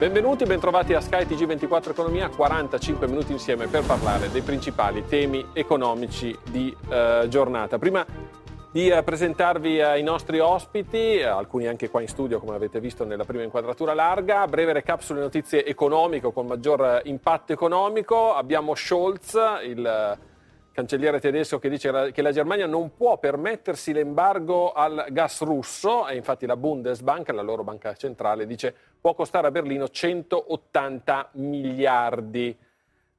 Benvenuti bentrovati a Sky TG24 Economia, 45 minuti insieme per parlare dei principali temi economici di eh, giornata. Prima di eh, presentarvi eh, i nostri ospiti, eh, alcuni anche qua in studio come avete visto nella prima inquadratura larga, breve recap sulle notizie economiche con maggior eh, impatto economico. Abbiamo Scholz, il cancelliere tedesco che dice che la Germania non può permettersi l'embargo al gas russo e infatti la Bundesbank, la loro banca centrale, dice può costare a Berlino 180 miliardi.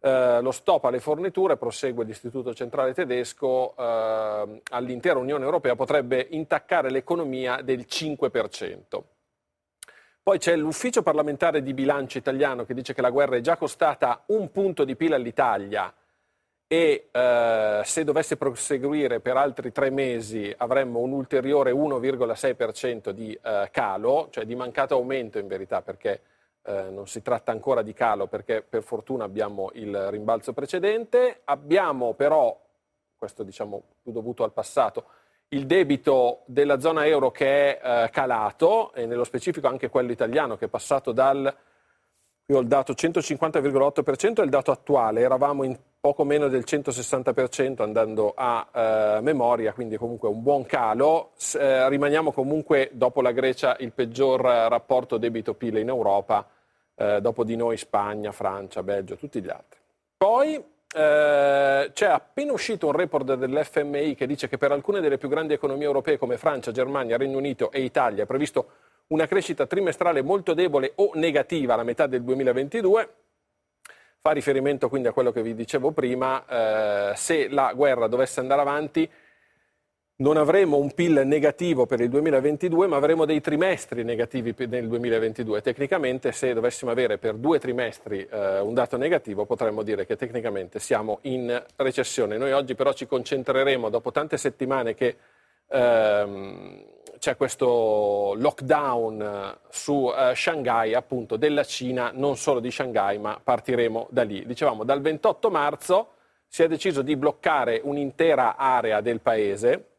Eh, lo stop alle forniture, prosegue l'Istituto Centrale Tedesco, eh, all'intera Unione Europea potrebbe intaccare l'economia del 5%. Poi c'è l'ufficio parlamentare di bilancio italiano che dice che la guerra è già costata un punto di PIL all'Italia e eh, se dovesse proseguire per altri tre mesi avremmo un ulteriore 1,6% di eh, calo, cioè di mancato aumento in verità perché eh, non si tratta ancora di calo perché per fortuna abbiamo il rimbalzo precedente, abbiamo però, questo diciamo più dovuto al passato, il debito della zona euro che è eh, calato e nello specifico anche quello italiano che è passato dal, qui ho il dato 150,8% è il dato attuale, eravamo in poco meno del 160% andando a eh, memoria, quindi comunque un buon calo. Eh, rimaniamo comunque dopo la Grecia il peggior rapporto debito-PIL in Europa, eh, dopo di noi Spagna, Francia, Belgio, tutti gli altri. Poi eh, c'è appena uscito un report dell'FMI che dice che per alcune delle più grandi economie europee come Francia, Germania, Regno Unito e Italia è previsto una crescita trimestrale molto debole o negativa alla metà del 2022 fa riferimento quindi a quello che vi dicevo prima, eh, se la guerra dovesse andare avanti non avremo un PIL negativo per il 2022, ma avremo dei trimestri negativi nel 2022. Tecnicamente, se dovessimo avere per due trimestri eh, un dato negativo, potremmo dire che tecnicamente siamo in recessione. Noi oggi però ci concentreremo, dopo tante settimane che ehm, c'è questo lockdown eh, su uh, Shanghai, appunto della Cina, non solo di Shanghai, ma partiremo da lì. Dicevamo, dal 28 marzo si è deciso di bloccare un'intera area del paese,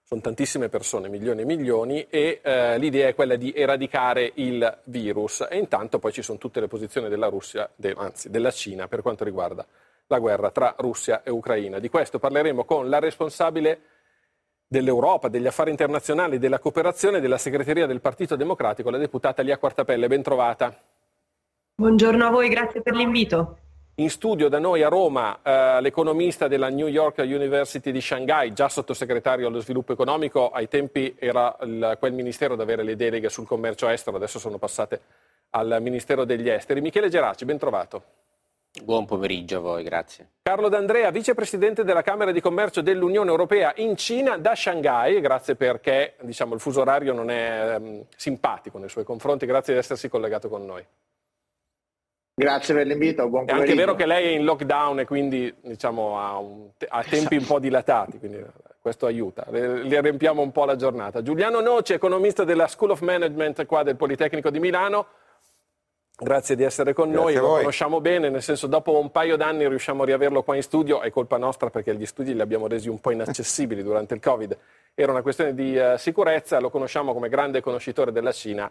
sono tantissime persone, milioni e milioni, e eh, l'idea è quella di eradicare il virus. E intanto poi ci sono tutte le posizioni della Russia, de, anzi della Cina, per quanto riguarda la guerra tra Russia e Ucraina. Di questo parleremo con la responsabile dell'Europa, degli affari internazionali, della cooperazione della segreteria del Partito Democratico, la deputata Lia Quartapelle. Ben trovata. Buongiorno a voi, grazie per l'invito. In studio da noi a Roma eh, l'economista della New York University di Shanghai, già sottosegretario allo sviluppo economico, ai tempi era il, quel ministero ad avere le deleghe sul commercio estero, adesso sono passate al Ministero degli Esteri. Michele Geraci, ben trovato. Buon pomeriggio a voi, grazie. Carlo D'Andrea, vicepresidente della Camera di Commercio dell'Unione Europea in Cina da Shanghai, grazie perché diciamo, il fuso orario non è um, simpatico nei suoi confronti, grazie di essersi collegato con noi. Grazie per l'invito, buon pomeriggio. È anche vero che lei è in lockdown e quindi diciamo, ha, un, ha tempi un po' dilatati, quindi questo aiuta, le, le riempiamo un po' la giornata. Giuliano Noci, economista della School of Management qua del Politecnico di Milano, Grazie di essere con Grazie noi, lo conosciamo bene, nel senso dopo un paio d'anni riusciamo a riaverlo qua in studio, è colpa nostra perché gli studi li abbiamo resi un po' inaccessibili durante il Covid, era una questione di uh, sicurezza, lo conosciamo come grande conoscitore della Cina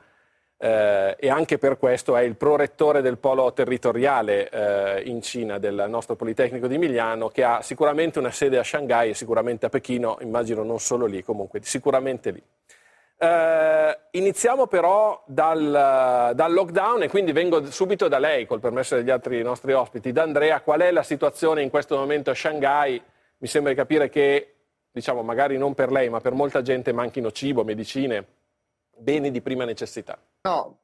eh, e anche per questo è il prorettore del polo territoriale eh, in Cina del nostro Politecnico di Milano che ha sicuramente una sede a Shanghai e sicuramente a Pechino, immagino non solo lì, comunque sicuramente lì. Eh, iniziamo però dal, dal, lockdown e quindi vengo subito da lei, col permesso degli altri nostri ospiti. Da Andrea, qual è la situazione in questo momento a Shanghai? Mi sembra di capire che, diciamo, magari non per lei, ma per molta gente manchino cibo, medicine, beni di prima necessità. No,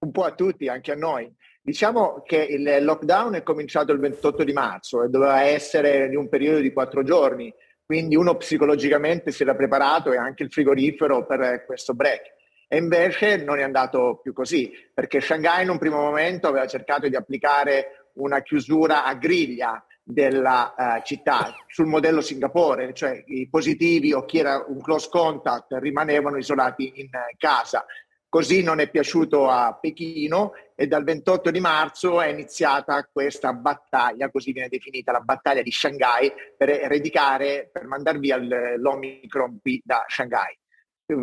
un po' a tutti, anche a noi. Diciamo che il lockdown è cominciato il 28 di marzo e doveva essere di un periodo di quattro giorni quindi uno psicologicamente si era preparato e anche il frigorifero per questo break. E invece non è andato più così, perché Shanghai in un primo momento aveva cercato di applicare una chiusura a griglia della uh, città sul modello Singapore, cioè i positivi o chi era un close contact rimanevano isolati in casa. Così non è piaciuto a Pechino e dal 28 di marzo è iniziata questa battaglia, così viene definita la battaglia di Shanghai, per eradicare, per mandar via l'Omicron qui da Shanghai.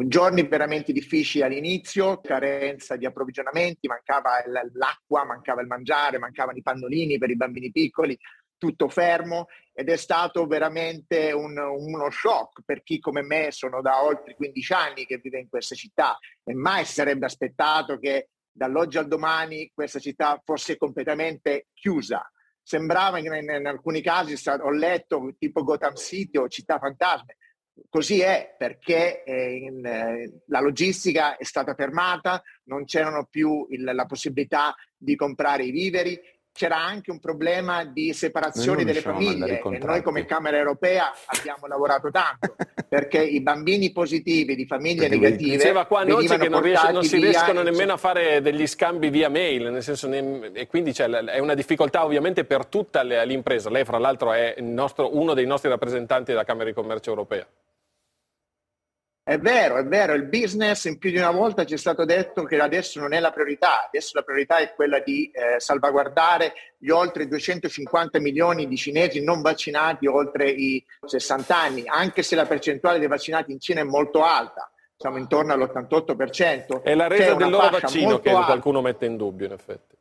Giorni veramente difficili all'inizio, carenza di approvvigionamenti, mancava l'acqua, mancava il mangiare, mancavano i pannolini per i bambini piccoli, tutto fermo ed è stato veramente un, uno shock per chi come me sono da oltre 15 anni che vive in questa città e mai sarebbe aspettato che dall'oggi al domani questa città fosse completamente chiusa. Sembrava in, in, in alcuni casi, ho letto tipo Gotham City o Città Fantasme, così è perché eh, in, eh, la logistica è stata fermata, non c'erano più il, la possibilità di comprare i viveri c'era anche un problema di separazione delle famiglie e noi come Camera Europea abbiamo lavorato tanto perché i bambini positivi di famiglie perché negative diceva qua Noce che non, riesce, non si riescono nemmeno a fare degli scambi via mail nel senso, e quindi è una difficoltà ovviamente per tutta l'impresa. Lei fra l'altro è nostro, uno dei nostri rappresentanti della Camera di Commercio Europea è vero, è vero, il business in più di una volta ci è stato detto che adesso non è la priorità, adesso la priorità è quella di eh, salvaguardare gli oltre 250 milioni di cinesi non vaccinati oltre i 60 anni, anche se la percentuale dei vaccinati in Cina è molto alta, siamo intorno all'88%. È la resa del loro vaccino che alta. qualcuno mette in dubbio in effetti.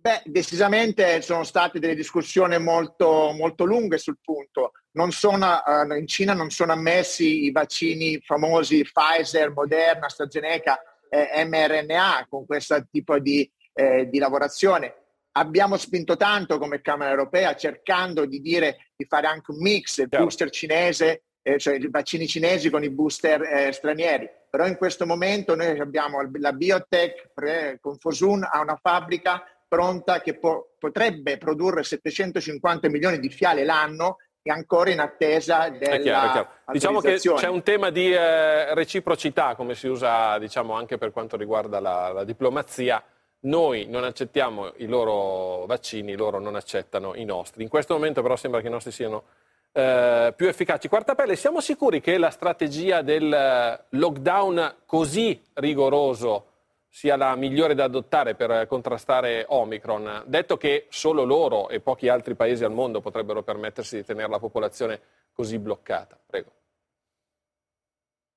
Beh, decisamente sono state delle discussioni molto, molto lunghe sul punto. Sono, uh, in Cina non sono ammessi i vaccini famosi Pfizer, Moderna, AstraZeneca, eh, mRNA con questo tipo di, eh, di, lavorazione. Abbiamo spinto tanto come Camera Europea cercando di dire di fare anche un mix, il booster cinese, eh, cioè i vaccini cinesi con i booster eh, stranieri. Però in questo momento noi abbiamo la biotech pre, con Fosun ha una fabbrica pronta che po- potrebbe produrre 750 milioni di fiale l'anno e ancora in attesa della è chiaro, è chiaro. Diciamo che c'è un tema di eh, reciprocità, come si usa diciamo, anche per quanto riguarda la, la, diplomazia. Noi non accettiamo i loro vaccini, loro non accettano i nostri. In questo momento però sembra che i nostri siano eh, più efficaci. Quartapelle, siamo sicuri che la strategia del lockdown così rigoroso sia la migliore da adottare per contrastare Omicron, detto che solo loro e pochi altri paesi al mondo potrebbero permettersi di tenere la popolazione così bloccata. Prego.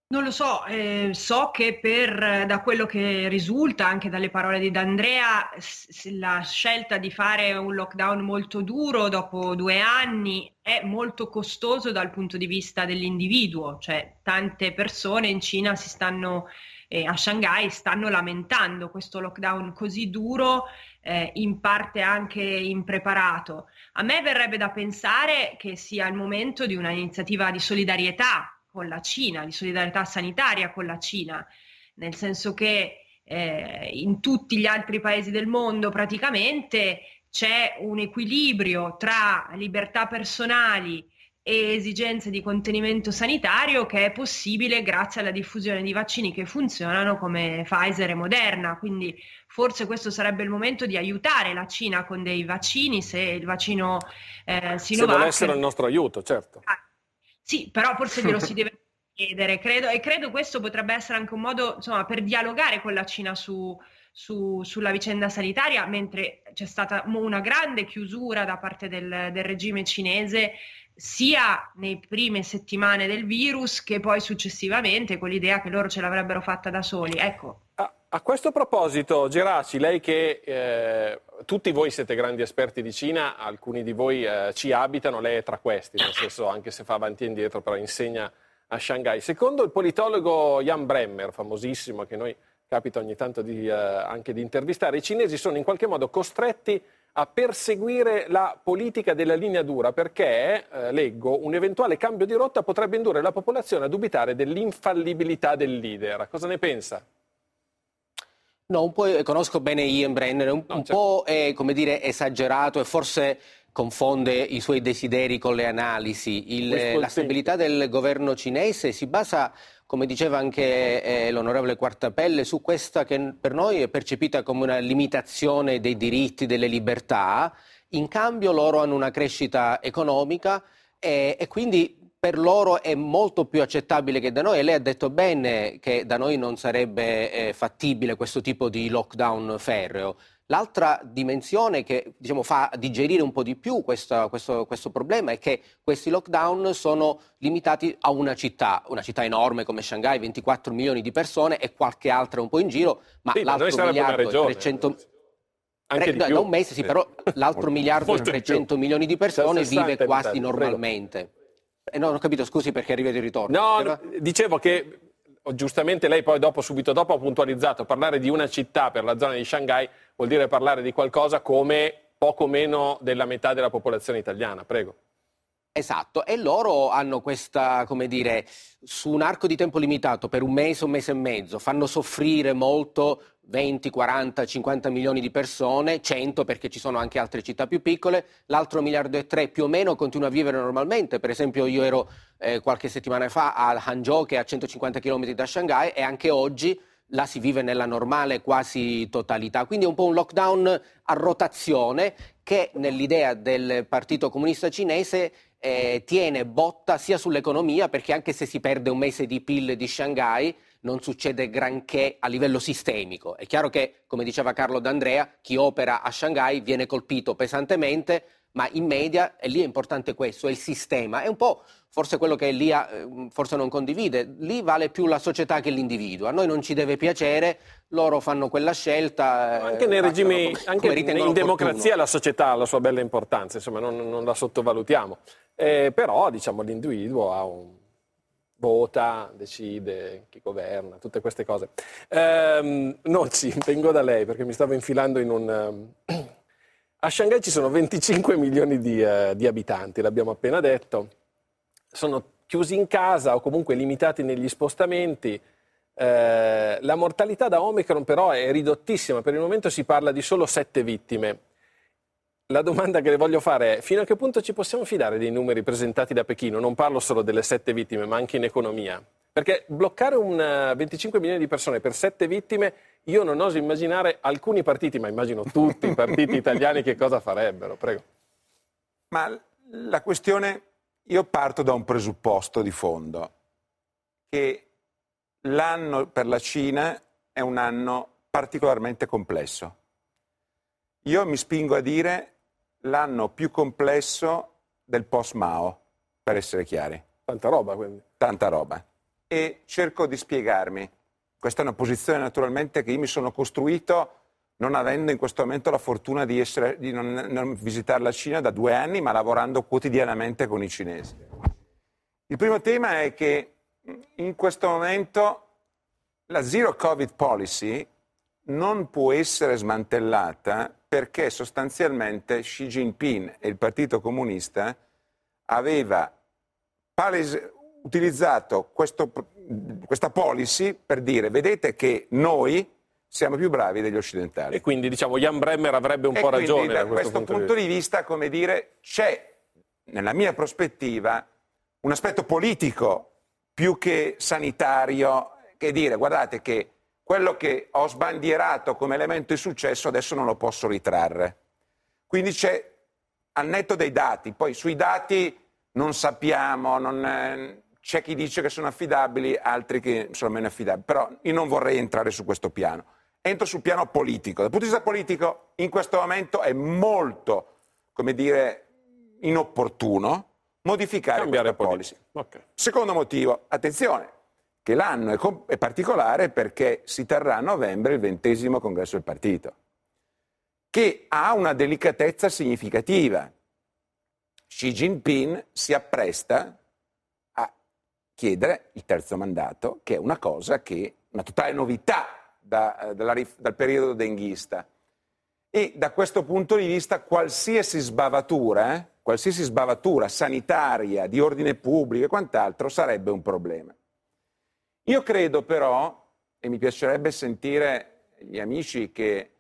Non lo so, eh, so che per, da quello che risulta anche dalle parole di D'Andrea, la scelta di fare un lockdown molto duro dopo due anni è molto costoso dal punto di vista dell'individuo, cioè tante persone in Cina si stanno eh, a Shanghai stanno lamentando questo lockdown così duro, eh, in parte anche impreparato. A me verrebbe da pensare che sia il momento di un'iniziativa di solidarietà con la Cina, di solidarietà sanitaria con la Cina, nel senso che eh, in tutti gli altri paesi del mondo praticamente c'è un equilibrio tra libertà personali e esigenze di contenimento sanitario che è possibile grazie alla diffusione di vaccini che funzionano come Pfizer e Moderna. Quindi forse questo sarebbe il momento di aiutare la Cina con dei vaccini se il vaccino eh, Sinovac... Se volessero il nostro aiuto, certo. Ah, sì, però forse glielo si deve chiedere, credo, e credo questo potrebbe essere anche un modo insomma, per dialogare con la Cina su, su, sulla vicenda sanitaria, mentre c'è stata una grande chiusura da parte del, del regime cinese sia nelle prime settimane del virus che poi successivamente con l'idea che loro ce l'avrebbero fatta da soli. Ecco. A, a questo proposito, Geraci, lei che eh, tutti voi siete grandi esperti di Cina, alcuni di voi eh, ci abitano, lei è tra questi, nel senso anche se fa avanti e indietro, però insegna a Shanghai. Secondo il politologo Jan Bremmer, famosissimo, che noi capita ogni tanto di, eh, anche di intervistare, i cinesi sono in qualche modo costretti a perseguire la politica della linea dura perché, eh, leggo, un eventuale cambio di rotta potrebbe indurre la popolazione a dubitare dell'infallibilità del leader. Cosa ne pensa? No, un po' eh, conosco bene Ian Brenner, un, no, un certo. po' è, come dire, esagerato e forse confonde i suoi desideri con le analisi. Il, la stabilità del governo cinese si basa, come diceva anche eh, l'onorevole Quartapelle, su questa che per noi è percepita come una limitazione dei diritti, delle libertà. In cambio loro hanno una crescita economica e, e quindi per loro è molto più accettabile che da noi e lei ha detto bene che da noi non sarebbe eh, fattibile questo tipo di lockdown ferreo. L'altra dimensione che diciamo, fa digerire un po' di più questo, questo, questo, problema è che questi lockdown sono limitati a una città, una città enorme come Shanghai, 24 milioni di persone e qualche altra un po' in giro, ma sì, l'altro miliardo e 300... Anche Re, no, un mese sì, però l'altro miliardo e 300 milioni di persone vive quasi normalmente. Eh, no, non ho capito, scusi perché arriva di ritorno. No, Era... dicevo che giustamente lei poi dopo, subito dopo ha puntualizzato, parlare di una città per la zona di Shanghai vuol dire parlare di qualcosa come poco meno della metà della popolazione italiana. Prego. Esatto, e loro hanno questa, come dire, su un arco di tempo limitato, per un mese, un mese e mezzo, fanno soffrire molto 20, 40, 50 milioni di persone, 100 perché ci sono anche altre città più piccole, l'altro miliardo e tre più o meno continua a vivere normalmente, per esempio io ero eh, qualche settimana fa a Hangzhou che è a 150 km da Shanghai e anche oggi là si vive nella normale quasi totalità. Quindi è un po' un lockdown a rotazione che nell'idea del Partito Comunista Cinese eh, tiene botta sia sull'economia, perché anche se si perde un mese di PIL di Shanghai, non succede granché a livello sistemico. È chiaro che, come diceva Carlo D'Andrea, chi opera a Shanghai viene colpito pesantemente, ma in media, e lì è importante questo, è il sistema. È un po' forse quello che Elia eh, forse non condivide, lì vale più la società che l'individuo. A noi non ci deve piacere, loro fanno quella scelta. Eh, anche nei regimi, come, anche come in democrazia la società ha la sua bella importanza, insomma non, non la sottovalutiamo. Eh, però diciamo l'individuo ha un vota, decide chi governa, tutte queste cose. Eh, Nozzi, vengo da lei perché mi stavo infilando in un... A Shanghai ci sono 25 milioni di, uh, di abitanti, l'abbiamo appena detto, sono chiusi in casa o comunque limitati negli spostamenti. Eh, la mortalità da Omicron però è ridottissima, per il momento si parla di solo 7 vittime. La domanda che le voglio fare è fino a che punto ci possiamo fidare dei numeri presentati da Pechino? Non parlo solo delle 7 vittime, ma anche in economia. Perché bloccare un 25 milioni di persone per 7 vittime io non oso immaginare alcuni partiti, ma immagino tutti i partiti italiani che cosa farebbero. Prego. Ma la questione, io parto da un presupposto di fondo, che l'anno per la Cina è un anno particolarmente complesso. Io mi spingo a dire l'anno più complesso del post-Mao, per essere chiari. Tanta roba, quindi. Tanta roba. E cerco di spiegarmi. Questa è una posizione naturalmente che io mi sono costruito non avendo in questo momento la fortuna di, essere, di non, non visitare la Cina da due anni, ma lavorando quotidianamente con i cinesi. Il primo tema è che in questo momento la Zero Covid Policy non può essere smantellata perché sostanzialmente Xi Jinping e il Partito Comunista aveva palese, utilizzato questo, questa policy per dire vedete che noi siamo più bravi degli occidentali. E quindi diciamo Jan Bremmer avrebbe un e po' ragione. Da questo, questo punto, di vista, come dire, c'è nella mia prospettiva un aspetto politico più che sanitario che dire guardate che quello che ho sbandierato come elemento di successo adesso non lo posso ritrarre. Quindi c'è al netto dei dati, poi sui dati non sappiamo, non, eh, c'è chi dice che sono affidabili, altri che sono meno affidabili, però io non vorrei entrare su questo piano. Entro sul piano politico. Dal punto di vista politico in questo momento è molto, come dire, inopportuno modificare Cambiare policy. Okay. Secondo motivo, attenzione, che l'anno è, comp- è particolare perché si terrà a novembre il ventesimo congresso del partito, che ha una delicatezza significativa. Xi Jinping si appresta a chiedere il terzo mandato, che è una cosa che, una totale novità da, dalla, dal periodo denghista. E da questo punto di vista qualsiasi sbavatura, eh, qualsiasi sbavatura sanitaria, di ordine pubblico e quant'altro sarebbe un problema. Io credo però, e mi piacerebbe sentire gli amici che,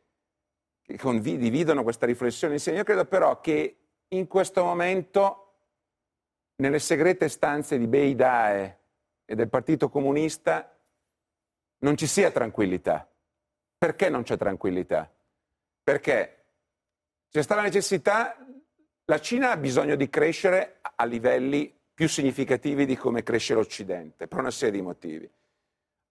che condividono questa riflessione insieme, io credo però che in questo momento nelle segrete stanze di Beidae e del Partito Comunista non ci sia tranquillità. Perché non c'è tranquillità? Perché c'è stata la necessità, la Cina ha bisogno di crescere a livelli più significativi di come cresce l'Occidente, per una serie di motivi.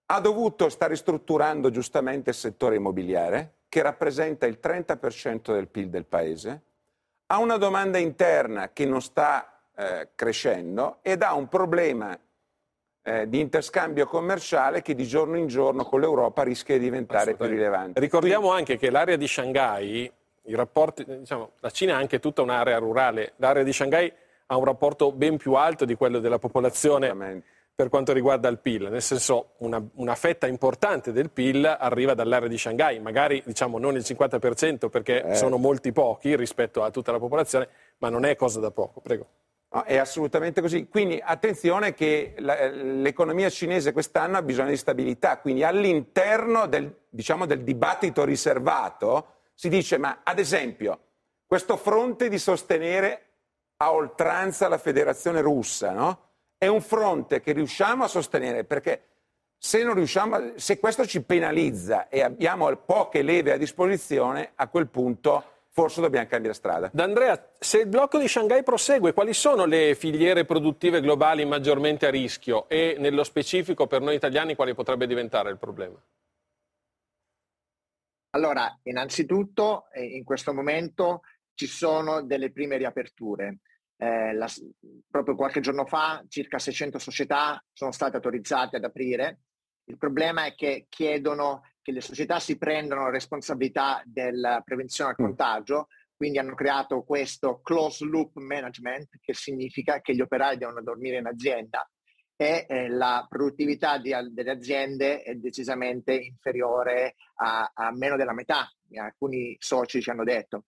Ha dovuto, sta ristrutturando giustamente il settore immobiliare, che rappresenta il 30% del PIL del paese, ha una domanda interna che non sta eh, crescendo ed ha un problema eh, di interscambio commerciale che di giorno in giorno con l'Europa rischia di diventare più rilevante. Ricordiamo anche che l'area di Shanghai, rapporti, diciamo, la Cina è anche tutta un'area rurale, l'area di Shanghai ha un rapporto ben più alto di quello della popolazione per quanto riguarda il PIL, nel senso una, una, fetta importante del PIL arriva dall'area di Shanghai, magari diciamo non il 50% perché eh. sono molti pochi rispetto a tutta la popolazione, ma non è cosa da poco. Prego. No, è assolutamente così. Quindi attenzione che l'economia cinese quest'anno ha bisogno di stabilità, quindi all'interno del, diciamo, del dibattito riservato si dice, ma ad esempio, questo fronte di sostenere a oltranza la federazione russa, no? È un fronte che riusciamo a sostenere perché se, riusciamo, se questo ci penalizza e abbiamo poche leve a disposizione, a quel punto forse dobbiamo cambiare strada. D'Andrea, se il blocco di Shanghai prosegue, quali sono le filiere produttive globali maggiormente a rischio e nello specifico per noi italiani quale potrebbe diventare il problema? Allora, innanzitutto eh, in questo momento ci sono delle prime riaperture. Eh, la, proprio qualche giorno fa circa 600 società sono state autorizzate ad aprire. Il problema è che chiedono che le società si prendano la responsabilità della prevenzione al mm. contagio, quindi hanno creato questo closed loop management, che significa che gli operai devono dormire in azienda e eh, la produttività di, delle aziende è decisamente inferiore a, a, meno della metà, alcuni soci ci hanno detto.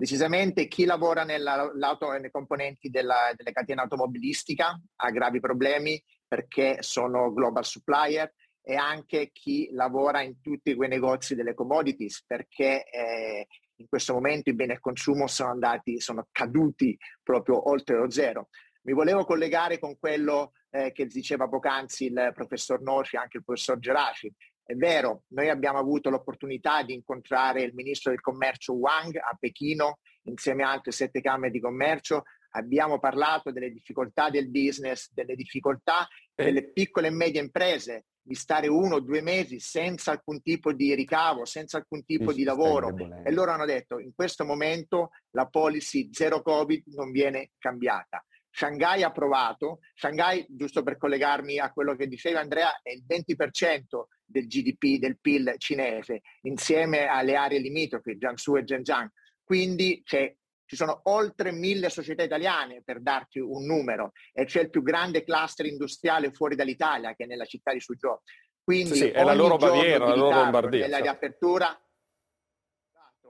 Decisamente chi lavora nella, nei componenti della, delle catene automobilistica ha gravi problemi perché sono global supplier, e anche chi lavora in tutti quei negozi delle commodities perché eh, in questo momento i beni al consumo sono andati, sono caduti proprio oltre lo zero. Mi volevo collegare con quello eh, che diceva poc'anzi il professor Noci e anche il professor Geraci. È vero, noi abbiamo avuto l'opportunità di incontrare il ministro del commercio Wang a Pechino insieme a altre sette camere di commercio. Abbiamo parlato delle difficoltà del business, delle difficoltà delle piccole e medie imprese di stare uno o due mesi senza alcun tipo di ricavo, senza alcun tipo sì, di lavoro. E loro hanno detto in questo momento la policy zero Covid non viene cambiata. Shanghai ha approvato, Shanghai, giusto per collegarmi a quello che diceva Andrea, è il 20% del GDP, del PIL cinese, insieme alle aree limitrofe, Jiangsu e Zhejiang. Quindi c'è ci sono oltre mille società italiane, per darti un numero, e c'è il più grande cluster industriale fuori dall'Italia, che è nella città di Suzhou. Quindi sì, è la loro Baviera, la loro Lombardia. Nella riapertura,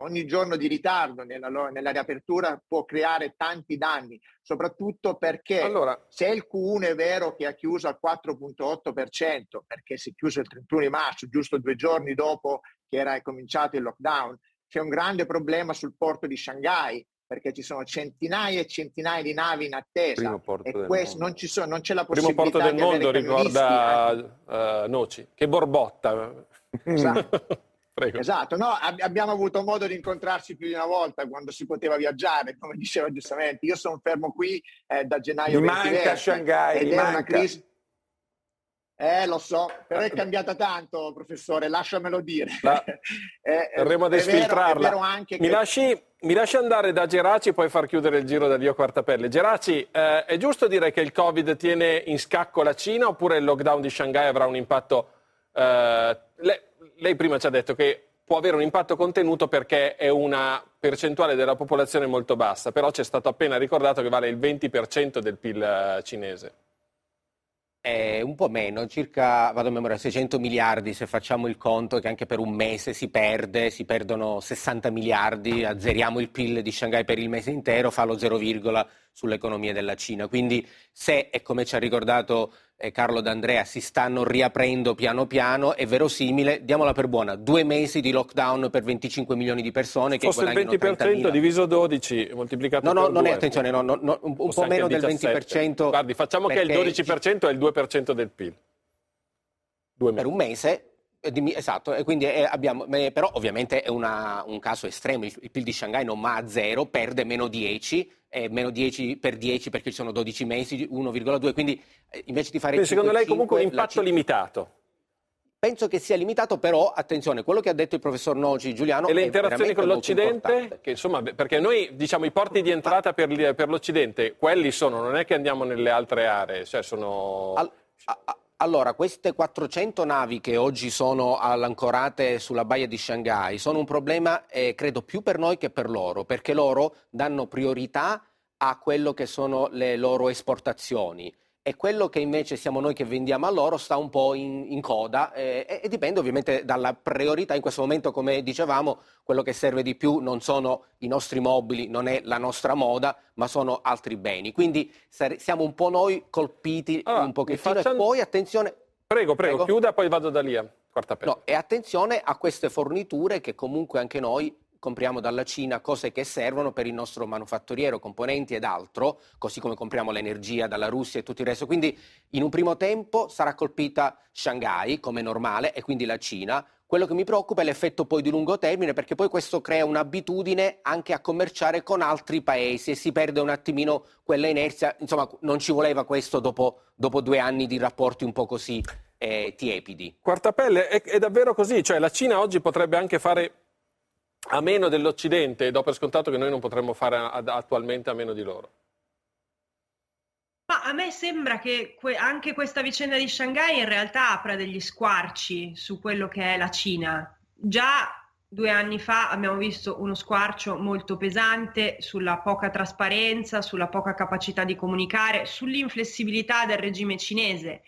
ogni giorno di ritardo nella, nella, riapertura può creare tanti danni, soprattutto perché allora, se il Q1 è vero che ha chiuso al 4.8%, perché si è chiuso il 31 di marzo, giusto due giorni dopo che era cominciato il lockdown, c'è un grande problema sul porto di Shanghai perché ci sono centinaia e centinaia di navi in attesa e questo, non, sono, non, c'è la possibilità Primo porto del mondo ricorda uh, Noci, che borbotta. Esatto. esatto. No, ab- abbiamo avuto modo di incontrarci più di una volta quando si poteva viaggiare, come diceva giustamente. Io sono fermo qui eh, da gennaio mi 2020 manca Shanghai, ed è manca. crisi eh, lo so, però è cambiata tanto, professore, lasciamelo dire. La... eh, Verremo ad esfiltrarla. Mi, che... lasci, mi, lasci, andare da Geraci e poi far chiudere il giro da Dio Quartapelle. Geraci, eh, è giusto dire che il Covid tiene in scacco la Cina oppure il lockdown di Shanghai avrà un impatto... Eh, lei, lei prima ci ha detto che può avere un impatto contenuto perché è una percentuale della popolazione molto bassa, però ci è stato appena ricordato che vale il 20% del PIL eh, cinese. È un po' meno, circa, vado a memoria, 600 miliardi se facciamo il conto che anche per un mese si perde, si perdono 60 miliardi, azzeriamo il PIL di Shanghai per il mese intero, fa lo 0, sull'economia della Cina. Quindi se, e come ci ha ricordato Carlo D'Andrea, si stanno riaprendo piano piano, è verosimile, diamola per buona, due mesi di lockdown per 25 milioni di persone che Fosse il 20% diviso 12 moltiplicato no, no, per non 2. è, attenzione, no, no, un, un po' meno del 20%. Guardi, facciamo che il 12% è il 2% del PIL. Per un mese Esatto, e quindi abbiamo, però ovviamente è una, un caso estremo, il, PIL di Shanghai non va a zero, perde meno 10, eh, meno 10 per 10 perché ci sono 12 mesi, 1,2, quindi eh, invece di fare... Quindi 5, secondo lei comunque un impatto limitato? Penso che sia limitato, però attenzione, quello che ha detto il professor Noci Giuliano. E le interazioni con l'Occidente? Che, insomma, perché noi diciamo i porti di entrata per, per, l'Occidente, quelli sono, non è che andiamo nelle altre aree, cioè sono. Al, a, allora, queste 400 navi che oggi sono ancorate sulla baia di Shanghai sono un problema, eh, credo, più per noi che per loro, perché loro danno priorità a quello che sono le loro esportazioni e quello che invece siamo noi che vendiamo a loro sta un po' in, in coda eh, e, dipende ovviamente dalla priorità. In questo momento, come dicevamo, quello che serve di più non sono i nostri mobili, non è la nostra moda, ma sono altri beni. Quindi sare- siamo un po' noi colpiti allora, un pochettino facciano... e poi attenzione... Prego, prego, prego, chiuda, poi vado da lì a quarta pelle. No, e attenzione a queste forniture che comunque anche noi compriamo dalla Cina cose che servono per il nostro manufatturiero, componenti ed altro, così come compriamo l'energia dalla Russia e tutto il resto. Quindi in un primo tempo sarà colpita Shanghai come normale e quindi la Cina. Quello che mi preoccupa è l'effetto poi di lungo termine perché poi questo crea un'abitudine anche a commerciare con altri paesi e si perde un attimino quella inerzia. Insomma, non ci voleva questo dopo, dopo due anni di rapporti un po' così eh, tiepidi. Quarta pelle, è, è davvero così? Cioè la Cina oggi potrebbe anche fare a meno dell'Occidente do per scontato che noi non potremmo fare attualmente a meno di loro. Ma a me sembra che que- anche questa vicenda di Shanghai in realtà apra degli squarci su quello che è la Cina. Già due anni fa abbiamo visto uno squarcio molto pesante sulla poca trasparenza, sulla poca capacità di comunicare, sull'inflessibilità del regime cinese,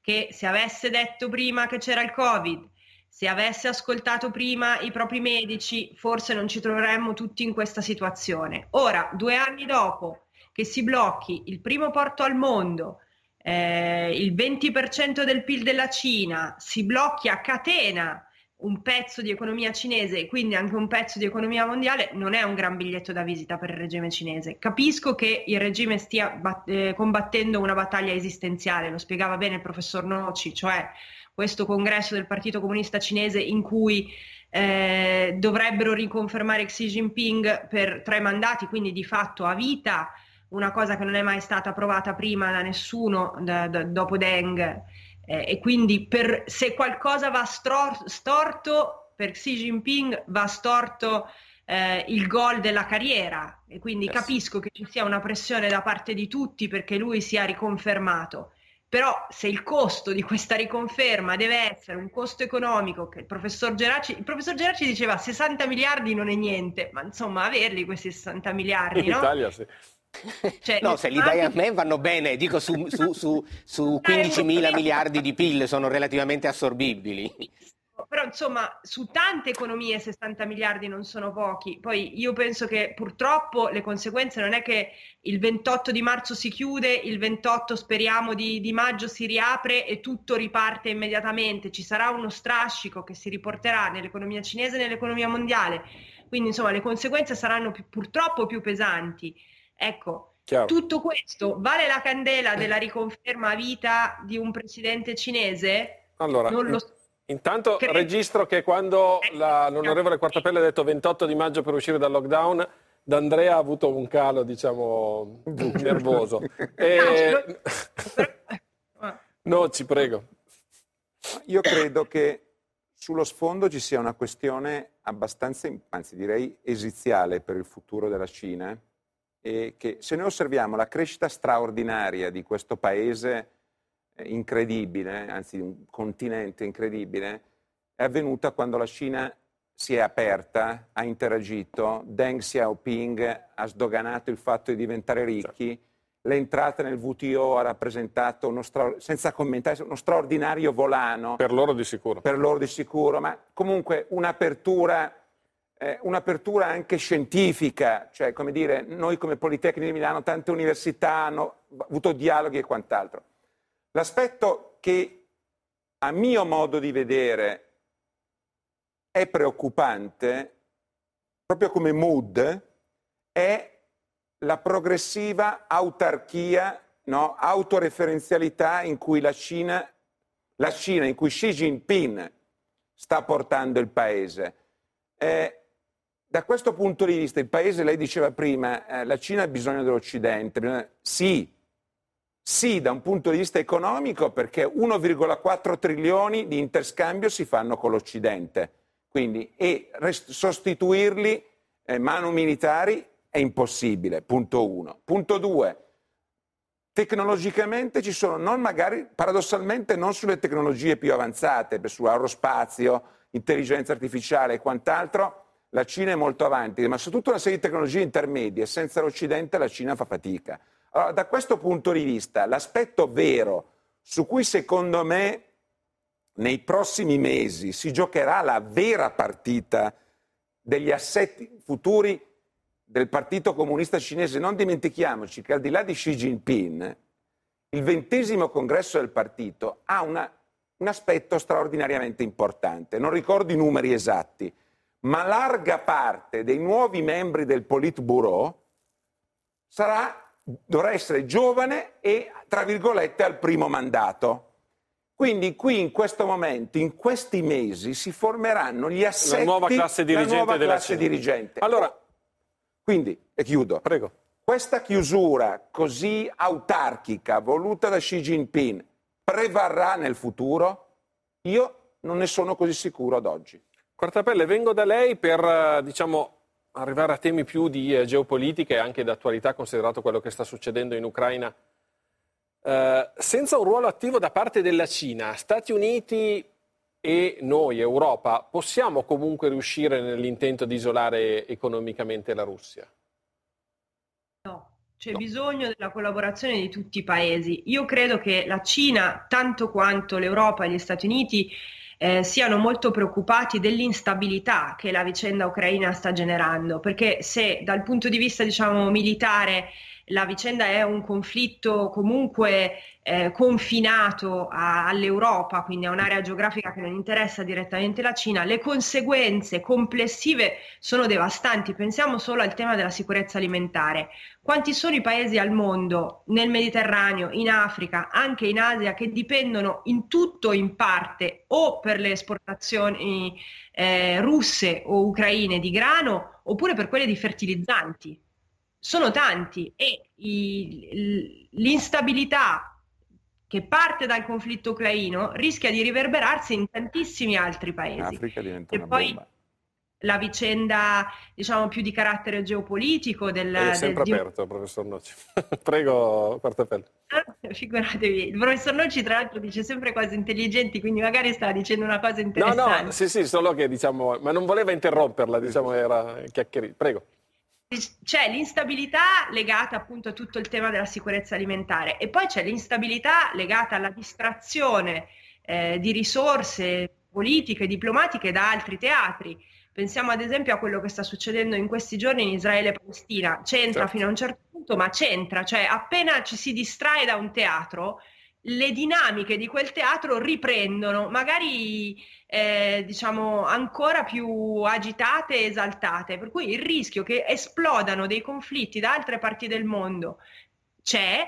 che se avesse detto prima che c'era il Covid, se avesse ascoltato prima i propri medici, forse non ci troveremmo tutti in questa situazione. Ora, due anni dopo che si blocchi il primo porto al mondo, eh, il 20% del PIL della Cina, si blocchi a catena un pezzo di economia cinese e quindi anche un pezzo di economia mondiale, non è un gran biglietto da visita per il regime cinese. Capisco che il regime stia bat- eh, combattendo una battaglia esistenziale, lo spiegava bene il professor Noci, cioè questo congresso del Partito Comunista Cinese in cui eh, dovrebbero riconfermare Xi Jinping per tre mandati, quindi di fatto a vita, una cosa che non è mai stata approvata prima da nessuno da, da, dopo Deng. Eh, e quindi per, se qualcosa va stor- storto per Xi Jinping va storto eh, il gol della carriera e quindi yes. capisco che ci sia una pressione da parte di tutti perché lui sia riconfermato però se il costo di questa riconferma deve essere un costo economico che il professor Geraci, il professor Geraci diceva 60 miliardi non è niente, ma insomma averli questi 60 miliardi, In no? Italia sì. Cioè, no, se li dai a me vanno bene, dico su, su, su, su 15 mila miliardi di PIL sono relativamente assorbibili però insomma su tante economie 60 miliardi non sono pochi. Poi io penso che purtroppo le conseguenze non è che il 28 di marzo si chiude, il 28 speriamo di, di maggio si riapre e tutto riparte immediatamente. Ci sarà uno strascico che si riporterà nell'economia cinese e nell'economia mondiale. Quindi insomma le conseguenze saranno più, purtroppo più pesanti. Ecco, Chiaro. Tutto questo vale la candela della riconferma a vita di un presidente cinese? Allora, non lo so Intanto Credo. registro che quando la, l'onorevole Quartapelle ha detto 28 di maggio per uscire dal lockdown, D'Andrea ha avuto un calo, diciamo, nervoso. E... no, ci prego. Io credo che sullo sfondo ci sia una questione abbastanza, anzi direi esiziale per il futuro della Cina e che se noi osserviamo la crescita straordinaria di questo paese incredibile, anzi un continente incredibile, è avvenuta quando la Cina si è aperta, ha interagito, Deng Xiaoping ha sdoganato il fatto di diventare ricchi l'entrata nel WTO ha rappresentato uno stra... senza commentare uno straordinario volano. Per loro di sicuro. Per loro di sicuro, ma comunque un'apertura, eh, un'apertura anche scientifica, cioè come dire, noi come Politecnico di Milano, tante università hanno avuto dialoghi e quant'altro. L'aspetto che a mio modo di vedere è preoccupante, proprio come mood, è la progressiva autarchia, no? autoreferenzialità in cui la Cina, la Cina, in cui Xi Jinping sta portando il paese. Eh, da questo punto di vista, il paese, lei diceva prima, eh, la Cina ha bisogno dell'Occidente. Bisogna... Sì, sì, da un punto di vista economico, perché 1,4 trilioni di interscambio si fanno con l'Occidente. Quindi, e rest- sostituirli eh, manu militari è impossibile, punto uno. Punto due, tecnologicamente ci sono, non magari, paradossalmente non sulle tecnologie più avanzate, su aerospazio, intelligenza artificiale e quant'altro, la Cina è molto avanti, ma su tutta una serie di tecnologie intermedie, senza l'Occidente la Cina fa fatica. Allora, da questo punto di vista, l'aspetto vero su cui secondo me nei prossimi mesi si giocherà la vera partita degli assetti futuri del Partito Comunista Cinese, non dimentichiamoci che al di là di Xi Jinping, il ventesimo congresso del partito ha una, un aspetto straordinariamente importante. Non ricordo i numeri esatti, ma larga parte dei nuovi membri del Politburo sarà, dovrà essere giovane e, tra virgolette, al primo mandato. Quindi qui in questo momento, in questi mesi, si formeranno gli assetti la nuova classe dirigente. Nuova della classe dirigente. Allora, quindi, e chiudo, Prego. questa chiusura così autarchica voluta da Xi Jinping prevarrà nel futuro? Io non ne sono così sicuro ad oggi. Quartapelle, vengo da lei per diciamo, arrivare a temi più di eh, geopolitica e anche d'attualità, considerato quello che sta succedendo in Ucraina. Eh, senza un ruolo attivo da parte della Cina, Stati Uniti e noi, Europa, possiamo comunque riuscire nell'intento di isolare economicamente la Russia? No, c'è no. bisogno della collaborazione di tutti i paesi. Io credo che la Cina, tanto quanto l'Europa e gli Stati Uniti, eh, siano molto preoccupati dell'instabilità che la vicenda ucraina sta generando, perché se dal punto di vista diciamo, militare la vicenda è un conflitto comunque eh, confinato a, all'Europa, quindi a un'area geografica che non interessa direttamente la Cina, le conseguenze complessive sono devastanti. Pensiamo solo al tema della sicurezza alimentare. Quanti sono i paesi al mondo, nel Mediterraneo, in Africa, anche in Asia, che dipendono in tutto o in parte o per le esportazioni eh, russe o ucraine di grano oppure per quelle di fertilizzanti? Sono tanti e i, l'instabilità che parte dal conflitto ucraino rischia di riverberarsi in tantissimi altri paesi. L'Africa diventa e una poi bomba. la vicenda, diciamo, più di carattere geopolitico del... È sempre del, aperto, professor Nocci. Prego, Quartapelle. Figuratevi, il professor Nocci tra l'altro dice sempre cose intelligenti, quindi magari stava dicendo una cosa interessante. No, no, sì, sì, solo che diciamo, ma non voleva interromperla, diciamo, era chiacchierì. Prego c'è l'instabilità legata appunto a tutto il tema della sicurezza alimentare e poi c'è l'instabilità legata alla distrazione eh, di risorse politiche, diplomatiche da altri teatri. Pensiamo ad esempio a quello che sta succedendo in questi giorni in Israele e Palestina. C'entra certo. fino a un certo punto, ma c'entra, cioè appena ci si distrae da un teatro, le dinamiche di quel teatro riprendono, magari eh, diciamo ancora più agitate e esaltate, per cui il rischio che esplodano dei conflitti da altre parti del mondo c'è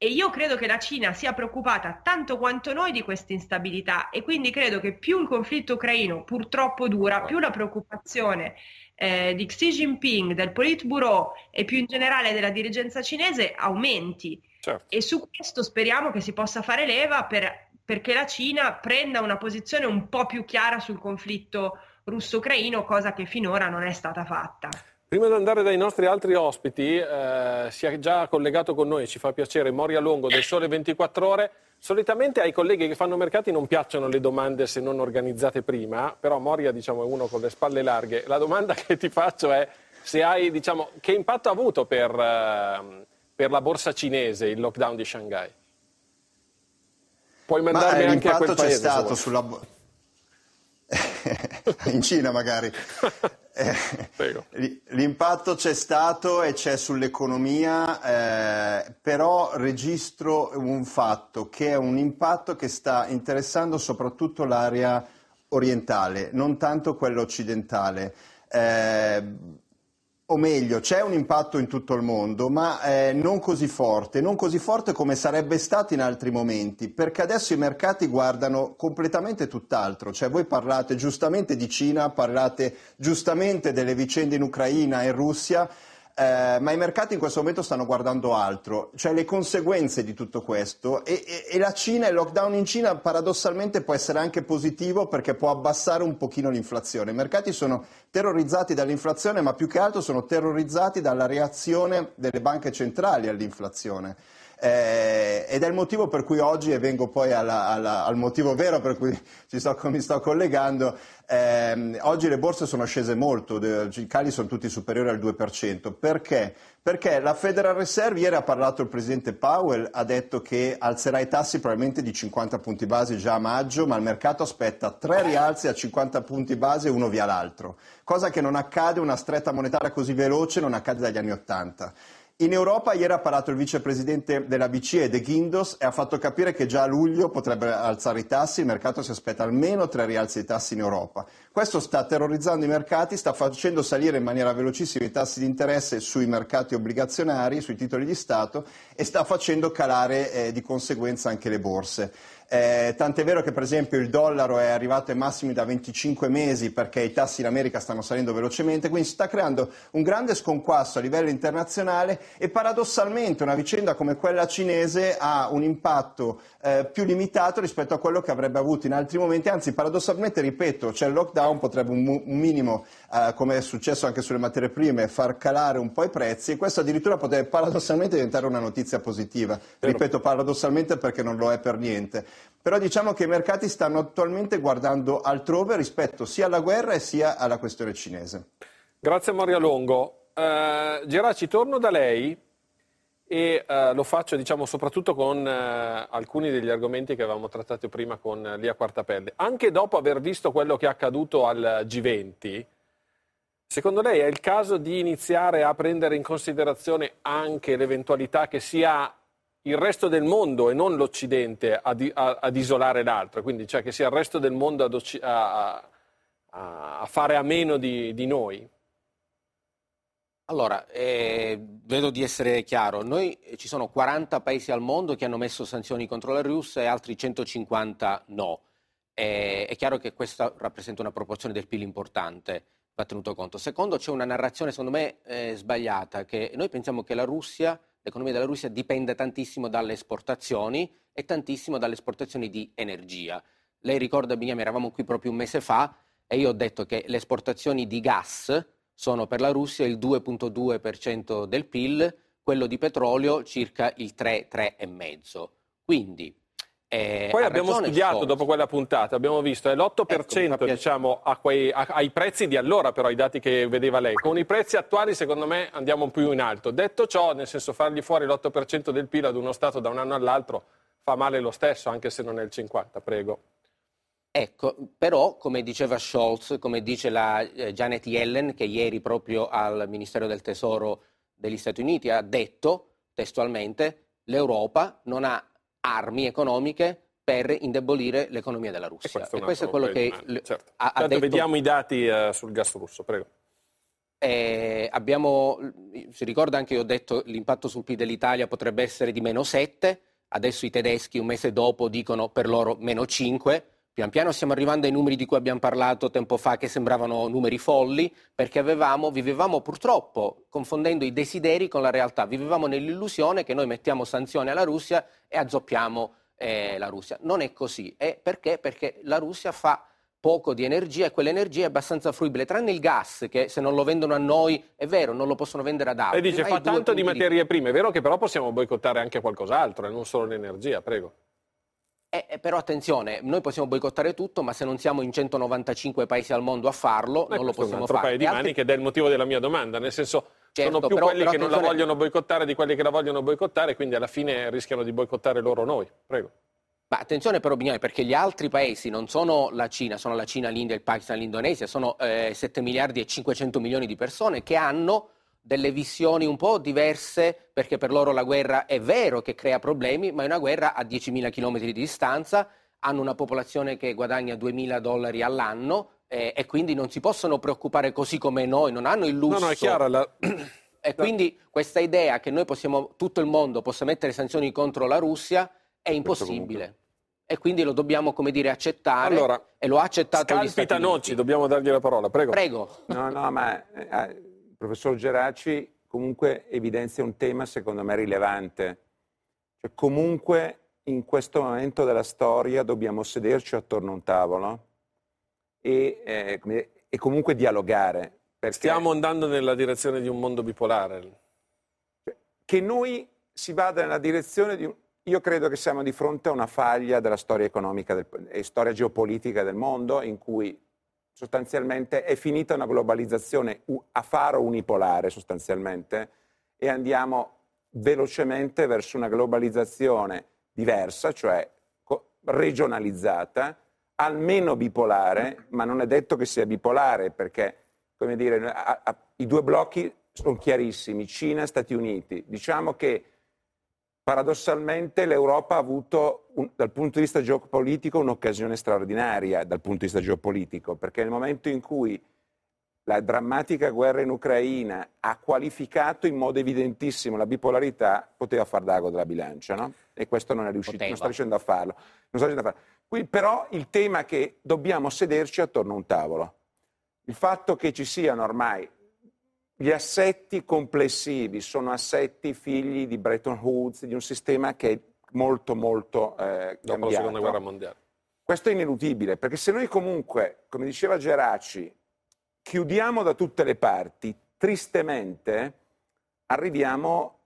e io credo che la Cina sia preoccupata tanto quanto noi di questa instabilità e quindi credo che più il conflitto ucraino purtroppo dura, più la preoccupazione eh, di Xi Jinping, del Politburo e più in generale della dirigenza cinese aumenti. Certo. E su questo speriamo che si possa fare leva per, perché la Cina prenda una posizione un po' più chiara sul conflitto russo-ucraino, cosa che finora non è stata fatta. Prima di andare dai nostri altri ospiti, eh, si è già collegato con noi, ci fa piacere, Moria Longo del Sole 24 Ore. Solitamente ai colleghi che fanno mercati non piacciono le domande se non organizzate prima, però Moria diciamo, è uno con le spalle larghe. La domanda che ti faccio è se hai, diciamo, che impatto ha avuto per... Eh, per la borsa cinese il lockdown di Shanghai? Puoi mandarmi Ma, anche a quel paese. L'impatto c'è stato sulla... in Cina magari. Eh, l'impatto c'è stato e c'è sull'economia, eh, però registro un fatto che è un impatto che sta interessando soprattutto l'area orientale, non tanto quella occidentale. Eh, o meglio, c'è un impatto in tutto il mondo, ma eh, non così forte, non così forte come sarebbe stato in altri momenti, perché adesso i mercati guardano completamente tutt'altro, cioè voi parlate giustamente di Cina, parlate giustamente delle vicende in Ucraina e Russia, eh, ma i mercati in questo momento stanno guardando altro, cioè le conseguenze di tutto questo e, e, e, la Cina, il lockdown in Cina paradossalmente può essere anche positivo perché può abbassare un pochino l'inflazione. I mercati sono terrorizzati dall'inflazione ma più che altro sono terrorizzati dalla reazione delle banche centrali all'inflazione. Eh, ed è il motivo per cui oggi, e vengo poi alla, alla, al motivo vero per cui sto, mi sto collegando, ehm, oggi le borse sono scese molto, i cali sono tutti superiori al 2%. Perché? Perché la Federal Reserve, ieri ha parlato il presidente Powell, ha detto che alzerà i tassi probabilmente di 50 punti base già a maggio, ma il mercato aspetta tre rialzi a 50 punti base uno via l'altro, cosa che non accade, una stretta monetaria così veloce non accade dagli anni 80. In Europa ieri ha parlato il vicepresidente della BCE, De Guindos, e ha fatto capire che già a luglio potrebbe alzare i tassi, il mercato si aspetta almeno tre rialzi dei tassi in Europa. Questo sta terrorizzando i mercati, sta facendo salire in maniera velocissima i tassi di interesse sui mercati obbligazionari, sui titoli di Stato e sta facendo calare eh, di conseguenza anche le borse. Eh, tant'è vero che per esempio il dollaro è arrivato ai massimi da 25 mesi perché i tassi in America stanno salendo velocemente, quindi si sta creando un grande sconquasso a livello internazionale e paradossalmente una vicenda come quella cinese ha un impatto eh, più limitato rispetto a quello che avrebbe avuto in altri momenti, anzi paradossalmente, ripeto, cioè il lockdown potrebbe un, un minimo, eh, come è successo anche sulle materie prime, far calare un po' i prezzi e questo addirittura potrebbe paradossalmente diventare una notizia positiva. Ripeto paradossalmente perché non lo è per niente. Però diciamo che i mercati stanno attualmente guardando altrove rispetto sia alla guerra e sia alla questione cinese. Grazie Moria Longo. Uh, Geraci, torno da lei e uh, lo faccio diciamo, soprattutto con uh, alcuni degli argomenti che avevamo trattato prima con Lia Quartapelle. Anche dopo aver visto quello che è accaduto al G20, secondo lei è il caso di iniziare a prendere in considerazione anche l'eventualità che sia il resto del mondo e non l'Occidente ad, a, ad isolare l'altro, quindi cioè che sia il resto del mondo ad, a, a, fare a meno di, di noi? Allora, eh, vedo di essere chiaro, noi eh, ci sono 40 paesi al mondo che hanno messo sanzioni contro la Russia e altri 150 no. Eh, è chiaro che questa rappresenta una proporzione del PIL importante, va tenuto conto. Secondo, c'è una narrazione secondo me eh, sbagliata, che noi pensiamo che la Russia l'economia della Russia dipende tantissimo dalle esportazioni e tantissimo dalle esportazioni di energia. Lei ricorda, Bignami, eravamo qui proprio un mese fa e io ho detto che le esportazioni di gas sono per la Russia il 2,2% del PIL, quello di petrolio circa il 3-3,5%. Quindi eh, Poi abbiamo studiato Scott. dopo quella puntata, abbiamo visto è l'8% ecco, diciamo, a quei, a, ai prezzi di allora, però i dati che vedeva lei. Con i prezzi attuali secondo me andiamo più in alto. Detto ciò, nel senso fargli fuori l'8% del PIL ad uno Stato da un anno all'altro fa male lo stesso, anche se non è il 50%, prego. Ecco, però come diceva Scholz, come dice la eh, Janet Yellen, che ieri proprio al Ministero del Tesoro degli Stati Uniti ha detto testualmente, l'Europa non ha armi economiche per indebolire l'economia della Russia. E questo, e questo è quello che certo. ha, ha detto... Vediamo i dati uh, sul gas russo, prego. Eh, abbiamo, si ricorda anche, io ho detto, l'impatto sul PIL dell'Italia potrebbe essere di meno 7, adesso i tedeschi un mese dopo dicono per loro meno 5, Pian piano stiamo arrivando ai numeri di cui abbiamo parlato tempo fa, che sembravano numeri folli, perché avevamo, vivevamo purtroppo confondendo i desideri con la realtà. Vivevamo nell'illusione che noi mettiamo sanzioni alla Russia e azzoppiamo eh, la Russia. Non è così. E perché? Perché la Russia fa poco di energia e quell'energia è abbastanza fruibile, tranne il gas che se non lo vendono a noi è vero, non lo possono vendere ad altri. E dice fa tanto di materie prime, è vero che però possiamo boicottare anche qualcos'altro e non solo l'energia, prego. Eh, eh, però attenzione, noi possiamo boicottare tutto, ma se non siamo in 195 paesi al mondo a farlo, eh, non lo possiamo fare. È un paio di mani che è il motivo della mia domanda, nel senso Certo, Sono più però, quelli però che non la vogliono boicottare di quelli che la vogliono boicottare, quindi alla fine rischiano di boicottare loro noi. Prego. Ma attenzione però Bignone, perché gli altri paesi non sono la Cina, sono la Cina, l'India, il Pakistan, l'Indonesia, sono eh, 7 miliardi e 500 milioni di persone che hanno delle visioni un po' diverse, perché per loro la guerra è vero che crea problemi, ma è una guerra a 10.000 km di distanza, hanno una popolazione che guadagna 2.000 dollari all'anno eh, e quindi non si possono preoccupare così come noi, non hanno il lusso. No, no, è chiaro. La... E quindi questa idea che noi possiamo, tutto il mondo possa mettere sanzioni contro la Russia è impossibile. E quindi lo dobbiamo, come dire, accettare. Allora, e lo ha accettato Scalpita Noci, dobbiamo dargli la parola. Prego. Prego. No, no, ma eh, professor Geraci comunque evidenzia un tema secondo me rilevante. Cioè, comunque in questo momento della storia dobbiamo sederci attorno a un tavolo e, eh, e comunque dialogare. Stiamo andando nella direzione di un mondo bipolare. Che noi si vada nella direzione di un io credo che siamo di fronte a una faglia della storia economica del, e storia geopolitica del mondo in cui sostanzialmente è finita una globalizzazione a faro unipolare sostanzialmente e andiamo velocemente verso una globalizzazione diversa, cioè regionalizzata, almeno bipolare, ma non è detto che sia bipolare perché come dire, a, a, i due blocchi sono chiarissimi, Cina e Stati Uniti. Diciamo che paradossalmente l'Europa ha avuto un, dal punto di vista geopolitico un'occasione straordinaria dal punto di vista geopolitico, perché nel momento in cui la drammatica guerra in Ucraina ha qualificato in modo evidentissimo la bipolarità, poteva far d'ago della bilancia, no? E questo non è riuscito, poteva. non sta riuscendo a farlo. Sta riuscendo a farlo. Qui però il tema è che dobbiamo sederci attorno a un tavolo. Il fatto che ci siano ormai gli assetti complessivi sono assetti figli di Bretton Woods, di un sistema che è molto molto eh, Dopo la seconda guerra mondiale. Questo è ineludibile, perché se noi comunque, come diceva Geraci, chiudiamo da tutte le parti, tristemente arriviamo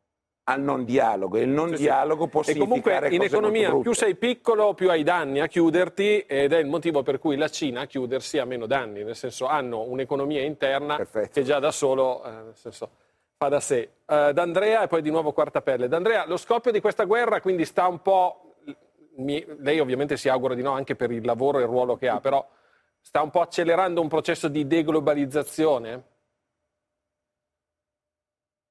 al non dialogo. E il non sì, dialogo sì. può e comunque in economia più sei piccolo più hai danni a chiuderti ed è il motivo per cui la Cina a chiudersi ha meno danni nel senso hanno un'economia interna Perfetto. che già da solo eh, nel senso, fa da sé. Uh, D'Andrea e poi di nuovo quarta pelle. D'Andrea lo scoppio di questa guerra quindi sta un po' mi, lei ovviamente si augura di no anche per il lavoro e il ruolo che ha però sta un po' accelerando un processo di deglobalizzazione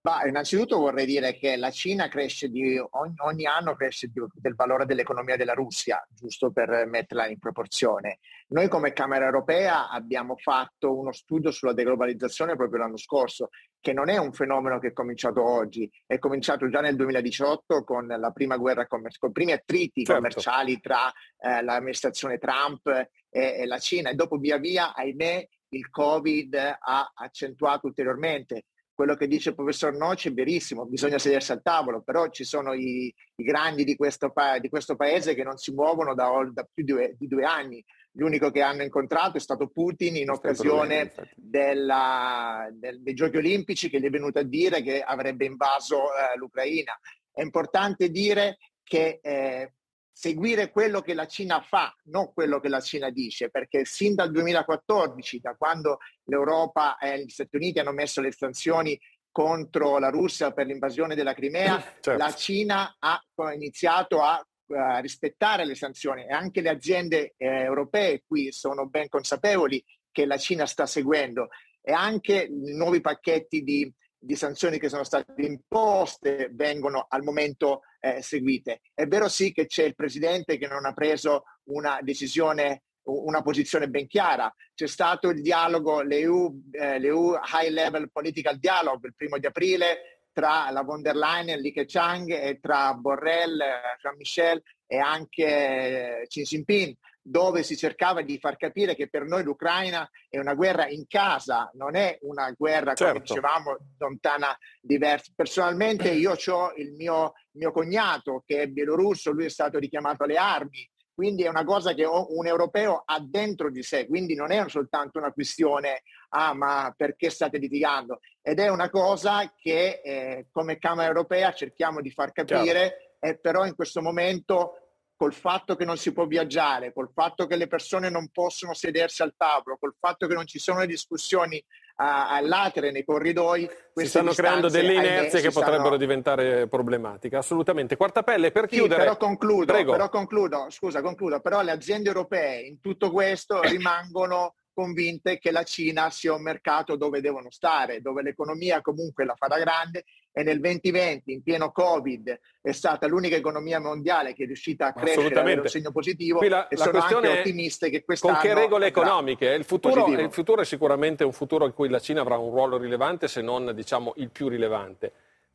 Bah, innanzitutto vorrei dire che la Cina cresce di, ogni, ogni anno cresce di, del valore dell'economia della Russia, giusto per metterla in proporzione. Noi come Camera Europea abbiamo fatto uno studio sulla deglobalizzazione proprio l'anno scorso, che non è un fenomeno che è cominciato oggi, è cominciato già nel 2018 con la prima guerra commer- con i primi attriti certo. commerciali tra eh, l'amministrazione Trump e, e la Cina e dopo via via, ahimè, il Covid ha accentuato ulteriormente quello che dice il professor Noci è verissimo, bisogna sedersi al tavolo, però ci sono i, i grandi di questo, pa- di questo, paese che non si muovono da, da più di due, di due, anni. L'unico che hanno incontrato è stato Putin in occasione della, del, dei Giochi Olimpici che gli è venuto a dire che avrebbe invaso eh, l'Ucraina. È importante dire che eh, seguire quello che la Cina fa, non quello che la Cina dice, perché sin dal 2014, da quando l'Europa e gli Stati Uniti hanno messo le sanzioni contro la Russia per l'invasione della Crimea, certo. la Cina ha iniziato a, a, rispettare le sanzioni e anche le aziende eh, europee qui sono ben consapevoli che la Cina sta seguendo e anche nuovi pacchetti di di sanzioni che sono state imposte vengono al momento eh, seguite. È vero sì che c'è il Presidente che non ha preso una decisione, una posizione ben chiara. C'è stato il dialogo, l'EU, eh, l'EU High Level Political Dialogue il primo di aprile tra la von der Leyen, Li Keqiang e tra Borrell, eh, Jean-Michel e anche eh, Xi Jinping dove si cercava di far capire che per noi l'Ucraina è una guerra in casa, non è una guerra, certo. come dicevamo, lontana, diversa. Personalmente io ho il mio, mio cognato che è bielorusso, lui è stato richiamato alle armi, quindi è una cosa che un europeo ha dentro di sé, quindi non è soltanto una questione, ah ma perché state litigando? Ed è una cosa che eh, come Camera Europea cerchiamo di far capire, e però in questo momento col fatto che non si può viaggiare, col fatto che le persone non possono sedersi al tavolo, col fatto che non ci sono le discussioni a, a latere nei corridoi. Si stanno creando delle inerzie che potrebbero stanno... diventare problematiche, assolutamente. Quartapelle, per sì, chiudere... Però concludo, però concludo, scusa, concludo, però le aziende europee in tutto questo rimangono convinte che la Cina sia un mercato dove devono stare, dove l'economia comunque la farà grande e nel 2020, in pieno Covid, è stata l'unica economia mondiale che è riuscita a crescere, avere un segno positivo Qui la, e la sono anche ottimiste che quest'anno... Con che regole economiche? Il futuro, il futuro è sicuramente un futuro in cui la Cina avrà un ruolo rilevante, se non diciamo il più rilevante.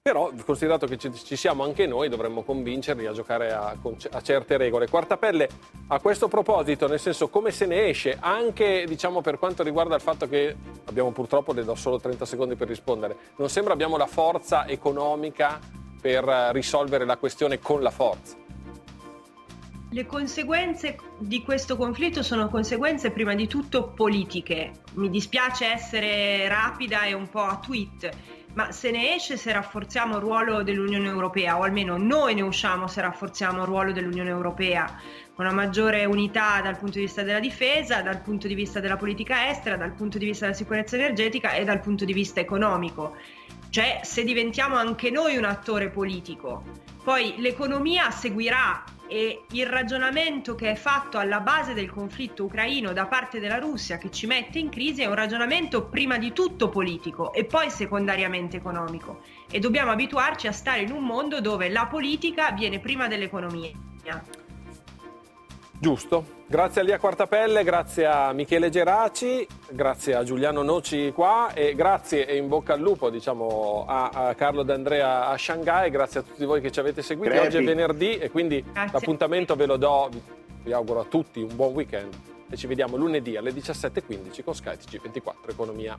Però, considerato che ci, ci, siamo anche noi, dovremmo convincerli a giocare a, a, certe regole. Quartapelle, a questo proposito, nel senso come se ne esce, anche diciamo, per quanto riguarda il fatto che abbiamo purtroppo, le do solo 30 secondi per rispondere, non sembra abbiamo la forza economica per risolvere la questione con la forza. Le conseguenze di questo conflitto sono conseguenze prima di tutto politiche. Mi dispiace essere rapida e un po' a tweet ma se ne esce se rafforziamo il ruolo dell'Unione Europea, o almeno noi ne usciamo se rafforziamo il ruolo dell'Unione Europea, con una maggiore unità dal punto di vista della difesa, dal punto di vista della politica estera, dal punto di vista della sicurezza energetica e dal punto di vista economico. Cioè se diventiamo anche noi un attore politico. Poi l'economia seguirà e il ragionamento che è fatto alla base del conflitto ucraino da parte della Russia che ci mette in crisi è un ragionamento prima di tutto politico e poi secondariamente economico e dobbiamo abituarci a stare in un mondo dove la politica viene prima dell'economia. Giusto. Grazie a Lia Quartapelle, grazie a Michele Geraci, grazie a Giuliano Noci qua e grazie e in bocca al lupo diciamo, a, a Carlo D'Andrea a Shanghai, grazie a tutti voi che ci avete seguito. Crepi. Oggi è venerdì e quindi grazie. l'appuntamento ve lo do, vi auguro a tutti un buon weekend e ci vediamo lunedì alle 17.15 con skytg 24 Economia.